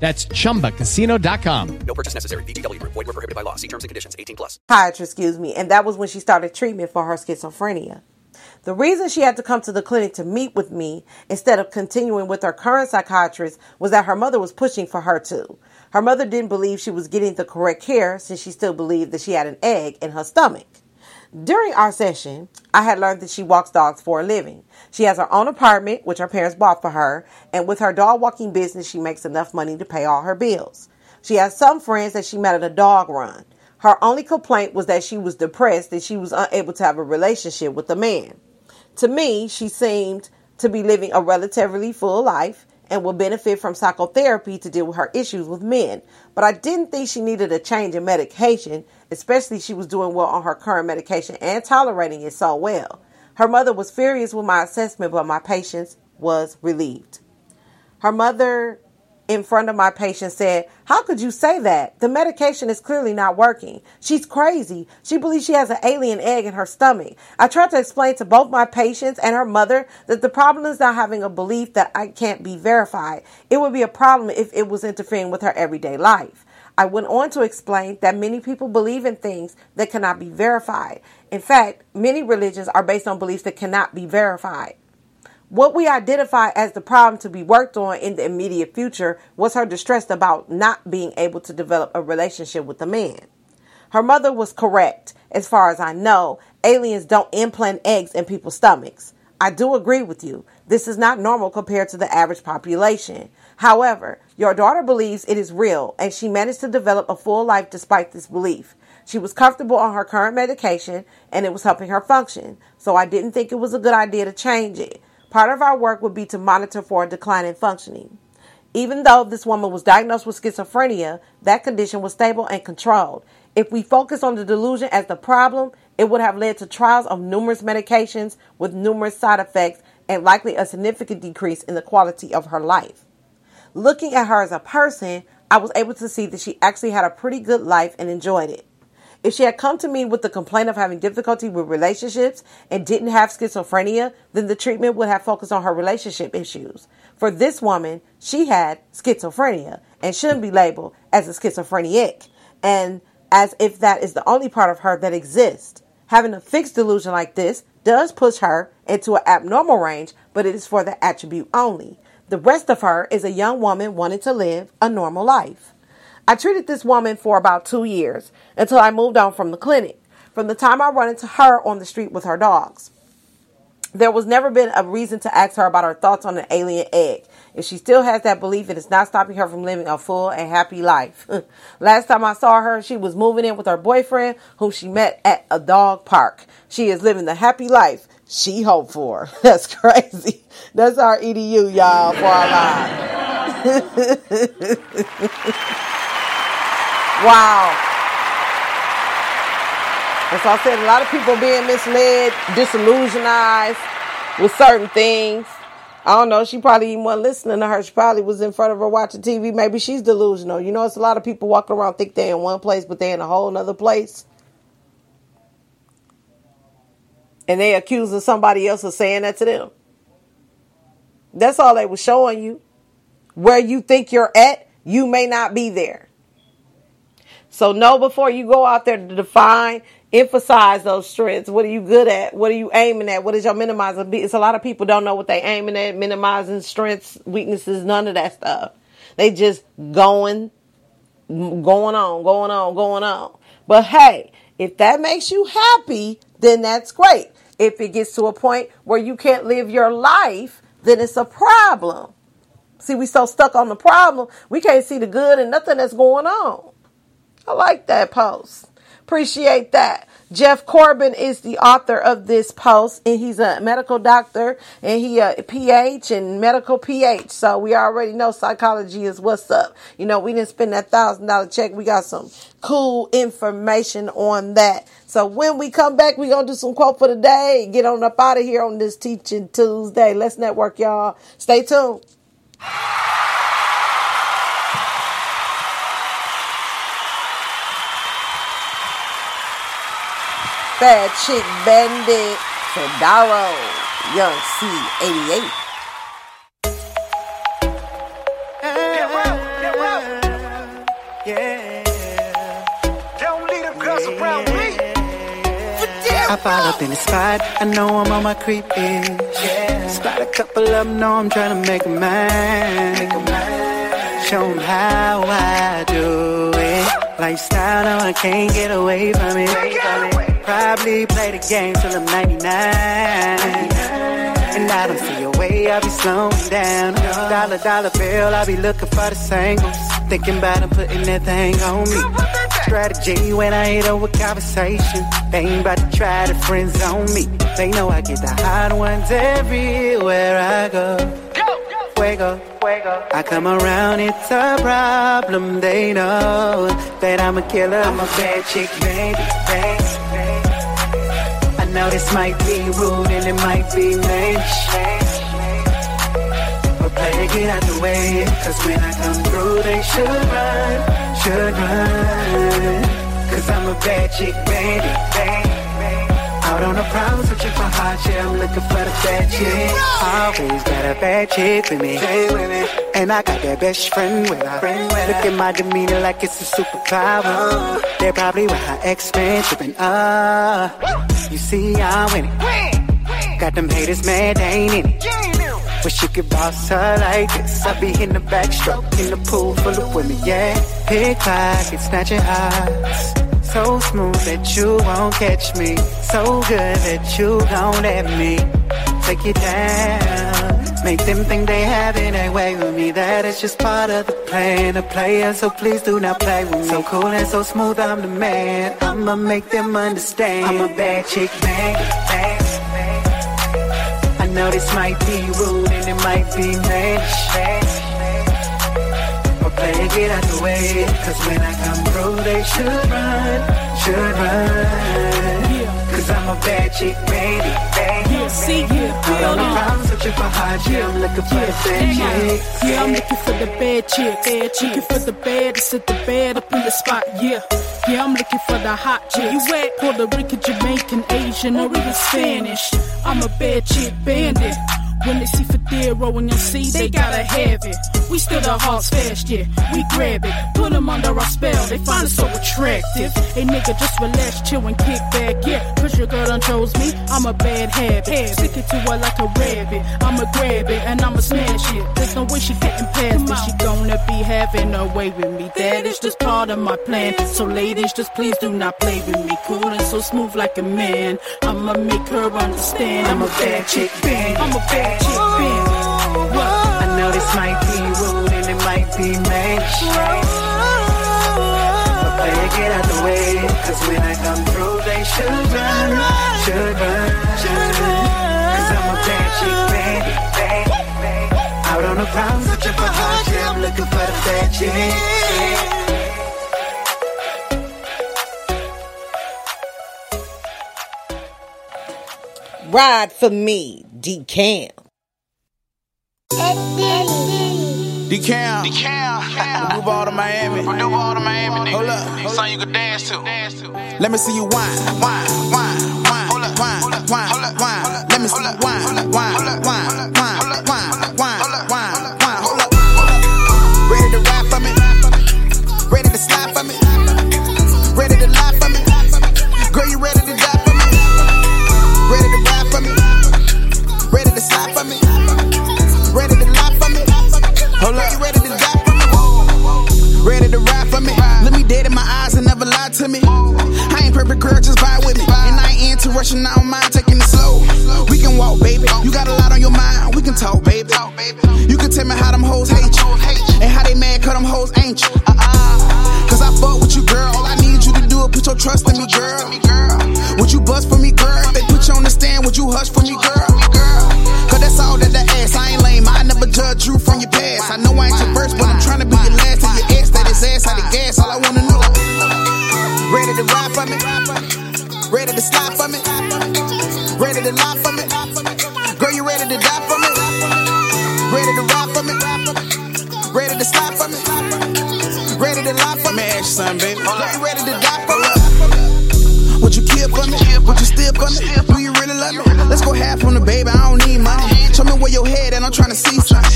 That's chumbacasino.com. No purchase necessary. VGW Group. Void were prohibited by law. See terms and conditions. 18 plus. psychiatrist, excuse me, and that was when she started treatment for her schizophrenia. The reason she had to come to the clinic to meet with me instead of continuing with her current psychiatrist was that her mother was pushing for her to. Her mother didn't believe she was getting the correct care since she still believed that she had an egg in her stomach. During our session, I had learned that she walks dogs for a living. She has her own apartment, which her parents bought for her, and with her dog walking business, she makes enough money to pay all her bills. She has some friends that she met at a dog run. Her only complaint was that she was depressed and she was unable to have a relationship with a man. To me, she seemed to be living a relatively full life and will benefit from psychotherapy to deal with her issues with men. But I didn't think she needed a change in medication, especially she was doing well on her current medication and tolerating it so well. Her mother was furious with my assessment, but my patience was relieved. Her mother in front of my patient said, How could you say that? The medication is clearly not working. She's crazy. She believes she has an alien egg in her stomach. I tried to explain to both my patients and her mother that the problem is not having a belief that I can't be verified. It would be a problem if it was interfering with her everyday life. I went on to explain that many people believe in things that cannot be verified. In fact, many religions are based on beliefs that cannot be verified. What we identified as the problem to be worked on in the immediate future was her distress about not being able to develop a relationship with a man. Her mother was correct. As far as I know, aliens don't implant eggs in people's stomachs. I do agree with you. This is not normal compared to the average population. However, your daughter believes it is real and she managed to develop a full life despite this belief. She was comfortable on her current medication and it was helping her function. So I didn't think it was a good idea to change it. Part of our work would be to monitor for a decline in functioning. Even though this woman was diagnosed with schizophrenia, that condition was stable and controlled. If we focus on the delusion as the problem, it would have led to trials of numerous medications with numerous side effects and likely a significant decrease in the quality of her life. Looking at her as a person, I was able to see that she actually had a pretty good life and enjoyed it. If she had come to me with the complaint of having difficulty with relationships and didn't have schizophrenia, then the treatment would have focused on her relationship issues. For this woman, she had schizophrenia and shouldn't be labeled as a schizophrenic, and as if that is the only part of her that exists. Having a fixed delusion like this does push her into an abnormal range, but it is for the attribute only. The rest of her is a young woman wanting to live a normal life. I treated this woman for about two years until I moved on from the clinic. From the time I run into her on the street with her dogs, there was never been a reason to ask her about her thoughts on an alien egg. If she still has that belief, it is not stopping her from living a full and happy life. Last time I saw her, she was moving in with her boyfriend, whom she met at a dog park. She is living the happy life she hoped for. That's crazy. That's our EDU, y'all, for our lives. Wow. As I said, a lot of people being misled, disillusionized with certain things. I don't know. She probably even wasn't listening to her. She probably was in front of her watching TV. Maybe she's delusional. You know, it's a lot of people walking around think they're in one place, but they're in a whole other place. And they accusing somebody else of saying that to them. That's all they were showing you. Where you think you're at, you may not be there. So know before you go out there to define, emphasize those strengths. What are you good at? What are you aiming at? What is your minimizer? It's a lot of people don't know what they aiming at, minimizing strengths, weaknesses, none of that stuff. They just going, going on, going on, going on. But hey, if that makes you happy, then that's great. If it gets to a point where you can't live your life, then it's a problem. See, we so stuck on the problem, we can't see the good and nothing that's going on. I like that post. Appreciate that. Jeff Corbin is the author of this post, and he's a medical doctor, and he a PH and medical PH. So we already know psychology is what's up. You know, we didn't spend that thousand dollar check. We got some cool information on that. So when we come back, we gonna do some quote for the day. Get on up out of here on this Teaching Tuesday. Let's network, y'all. Stay tuned. Bad Chick Bandit, Fedaro, Young C88. I fall up in the spot, I know I'm on my creep yeah. Spot a couple of them, know I'm trying to make a man. Show 'em how I do it. Lifestyle, no, I can't get away from it. Probably play the game till I'm 99. And I don't see a way I'll be slowing down. Dollar, dollar bill, I'll be looking for the singles. Thinking about them putting that thing on me. Strategy when I hit over conversation. They ain't about to try to friend zone me. They know I get the hot ones everywhere I go. Fuego. Fuego. I come around, it's a problem. They know that I'm a killer. I'm a bad chick, baby, baby. Know this might be rude and it might be lame. But play it, get out the way. Cause when I come through, they should run, should run. Cause I'm a bad chick, baby, baby. Out on the prowl, searching for hot shit. I'm looking for the bad chick. Always got a bad chick with me. And I got that best friend with her. Look at my demeanor like it's a superpower. They're probably why her ex-man tripping. Ah, you see, I'm winning. Got them haters mad, they ain't in it. Wish you could boss her like this. I be in the backstroke, in the pool full of women, yeah. Pickpocket, snatching hearts. So smooth that you won't catch me. So good that you gon' let me take you down. Make them think they have it way with me. That is just part of the plan. A player, so please do not play with me. So cool and so smooth, I'm the man. I'ma make them understand. I'm a bad chick, man. I know this might be rude and it might be mannish. But player, get out the way. Cause when I come through, they should run, should run. Cause I'm a bad chick, baby. Yeah, see, yeah, I don't know I'm searching for hot chick. I'm looking for the bad chick. Yeah, I'm looking for the bad chick. Bad chick. Looking for the bad to sit the bed up in the spot. Yeah, yeah, I'm looking for the hot chick. You wet? Puerto Rican, Jamaican, Asian, or even Spanish. I'm a bad chick bandit. When they see Federo and MC, they gotta have it. We still the hearts fast, yeah. We grab it, put them under our spell. They find us so attractive. Hey nigga, just relax, chill and kick back, yeah. Cause your girl done chose me, I'm a bad habit. Stick it to her like a rabbit. I'ma grab it and I'ma smash it. There's no way she getting past it. She gonna be having her way with me. That is just part of my plan. So ladies, just please do not play with me. Cool and so smooth like a man. I'ma make her understand. I'm a bad chick bandit. I'm a bad I know this might be rude and it might be mannish. But get out the way. Cause when I come through, they should run, should run. Cause I'm a bad chick. Out on the searching for hot chick. I'm looking for the bad chick. Ride for me, Decam. Decam. Decam. Move all to Miami. Move all to Miami. Hold up. Something you can dance to. Let me see you whine. Whine. Whine. Whine. Hold up. Whine. Whine. Whine. Let me see you whine. Whine. Whine. Whine. Whine. Whine. Whine. Whine. Hold up. Ready to ride for me. Ready to slide for me. To me. I ain't perfect, girl, just vibe with me. And I ain't into rushing, I don't mind taking it slow. We can walk, baby. You got a lot on your mind, we can talk, baby. You can tell me how them hoes hate you. And how they mad, cause them hoes ain't you. Uh-uh. Cause I fuck with you, girl. All I need you to do is put your trust in me, girl. Would you bust for me, girl? If they put you on the stand, would you hush for me, girl? Cause that's all that the ass. I ain't lame, I never judge you from your past. I know I ain't your first, but I'm trying to be your last. And your ex, that is ass, how the gas, all I wanna know. Ready to ride for me? Ready to slide for me? Ready to lie for me? Girl, you ready to die for me? Ready to ride for me? Ready to slide for me? Ready to lie for me? Ask you something, baby. Girl, you ready to die for me? Would you kill for me? Would you steal for me? Do you really love me? Let's go half on the baby, I don't need money. Show me where your head at, I'm trying to see something.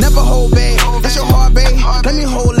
Never hold back, that's your heart, babe. Let me hold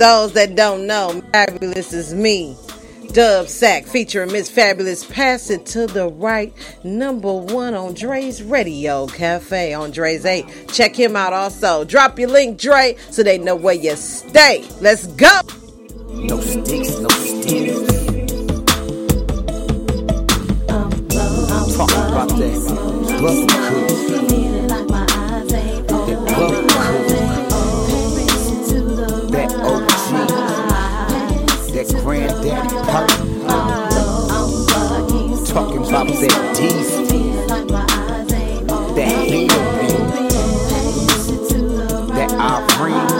those that don't know, Fabulous is me. Dub Sack featuring Miss Fabulous. Pass it to the right. Number one on Dre's Radio Cafe on Dre's 8. Check him out also. Drop your link, Dre, so they know where you stay. Let's go. No sticks, no sticks. Talk about that brother cook. Granddaddy. Talking about that diesel. That man. That Irene.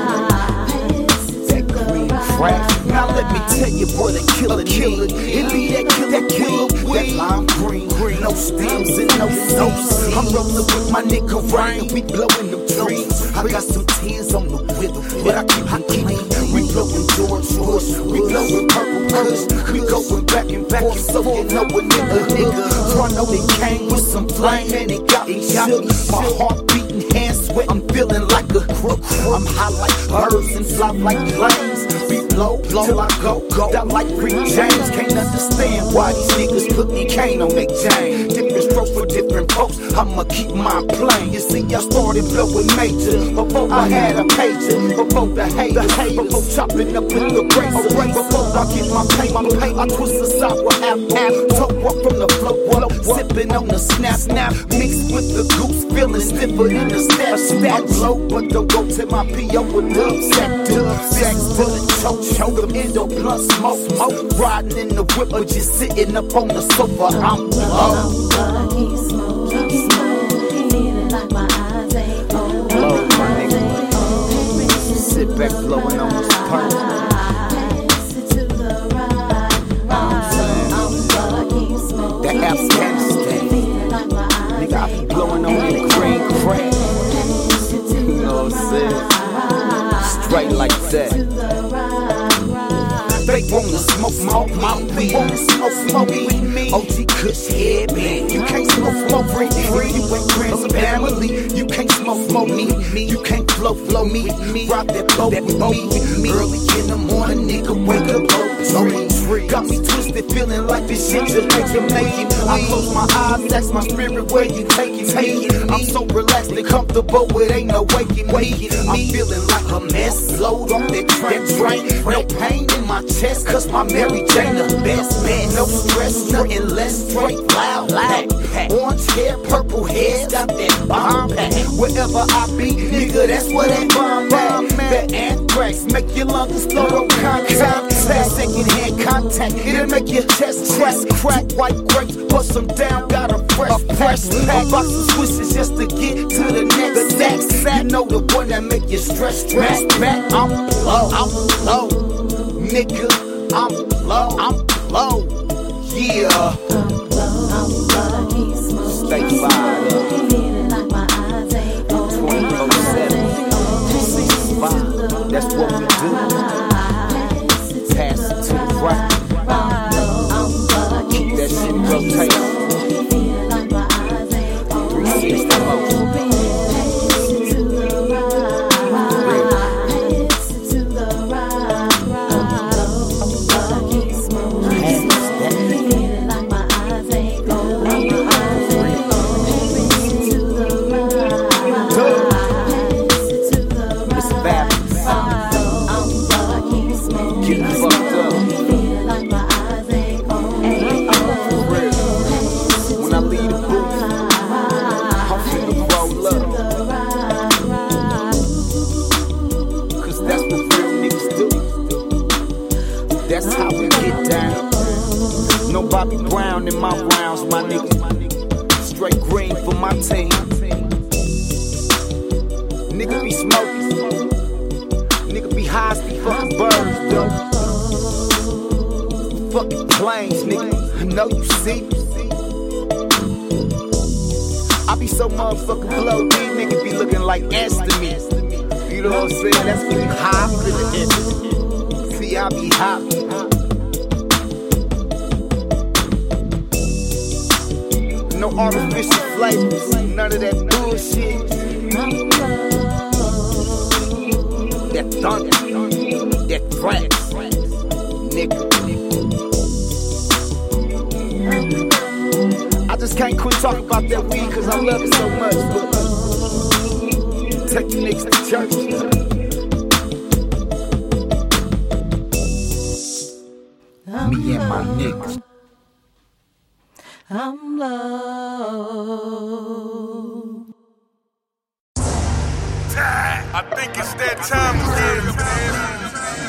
Crack. Now let me tell you what a killer, killer It be that killer, that killer weed. That lime green, green, no stems and no notes. I'm rolling with my nigga Ryan, we blowing them trees. I got some tears on the whip, but I keep it clean. We blowing George Bush, we blowing purple kush. We going back and back and so you know a nigga, nigga. So I know they came with some flame and it got me shook. My heart beating, hands sweat, I'm feeling like a crook. I'm high like birds and fly like planes. We blow, blow till I go, go. Down like Rick James. Can't understand why these niggas put me cane on their chain. Different stroke for different folks. I'ma keep my plane. You see, I started blowing major before I had a pager. Before the haters, before chopping up with the razor. Before I get my pay, my pay, I twist the sour apple. Talk up from the flow, flow, sipping on the snap, snap. Mixed with the goose, feeling stiffer than the step. Step low, but don't go to my PO with dub sack, dub bullet choke, choke them endo plus smoke, smoke. Riding in the whip or just sitting up on the sofa. I'm low. Sit on this part. That. Weed. Wanna smoke smoke with oh, me. OG Kush head man. You can't smoke smoke free free. You ain't friends with family. You can't smoke smoke me. You can't flow flow me. Rock that boat with me. Early in the morning, nigga, wake up, a tree. Got me twisted, feeling like this shit just make it make it. I close my eyes, that's my spirit where you taking me. I'm so relaxed and comfortable, it ain't no waking me. I'm feeling like a mess. Load on that train, train. No pain in my chest, cause my Mary Jane the best. No stress, nothing less straight, loud, loud. Orange hair, purple hair, got that bomb pack. Wherever I be, nigga, that's where that bomb at. That anthrax make your lungs slow on contact. That second hand contact, it'll make your chest crack. Crack white grapes, bust them down, got a fresh, fresh pack. A box of Swisses just to get to the next sack. You know the one that make you stress, stress back. I'm low, I'm low, nigga. I'm low, I'm low, yeah. That's how we get down. No Bobby Brown in my rounds, my nigga. Straight green for my team. Nigga be smoking. Nigga be high as the fucking birds, though. Fucking planes, nigga. I know you see. I be so motherfucking blow, these niggas be looking like me. You know what I'm saying? That's when you high for the end. See, I be hot. No artificial flavors, none of that bullshit. That thunder, that threat, nigga. I just can't quit talking about that weed cause I love it so much, but take you niggas to church.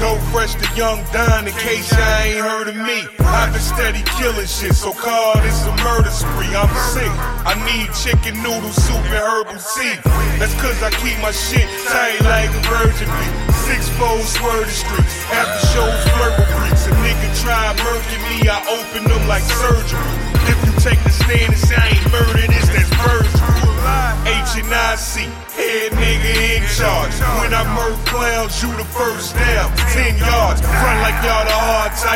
Go fresh to young Don in case y'all ain't heard of me. I've been steady killing shit, so call this a murder spree. I'm sick. I need chicken noodle soup and herbal tea. That's cause I keep my shit tight like a virgin bee. Six fold swerve the streets. After shows with freaks. A nigga try murdering me, I open them like surgery. If take the stand and say I ain't murdered this, that's perjury. H and I C, head nigga in charge. When I murk clowns, you the first down, ten yards. Run like y'all the hard type.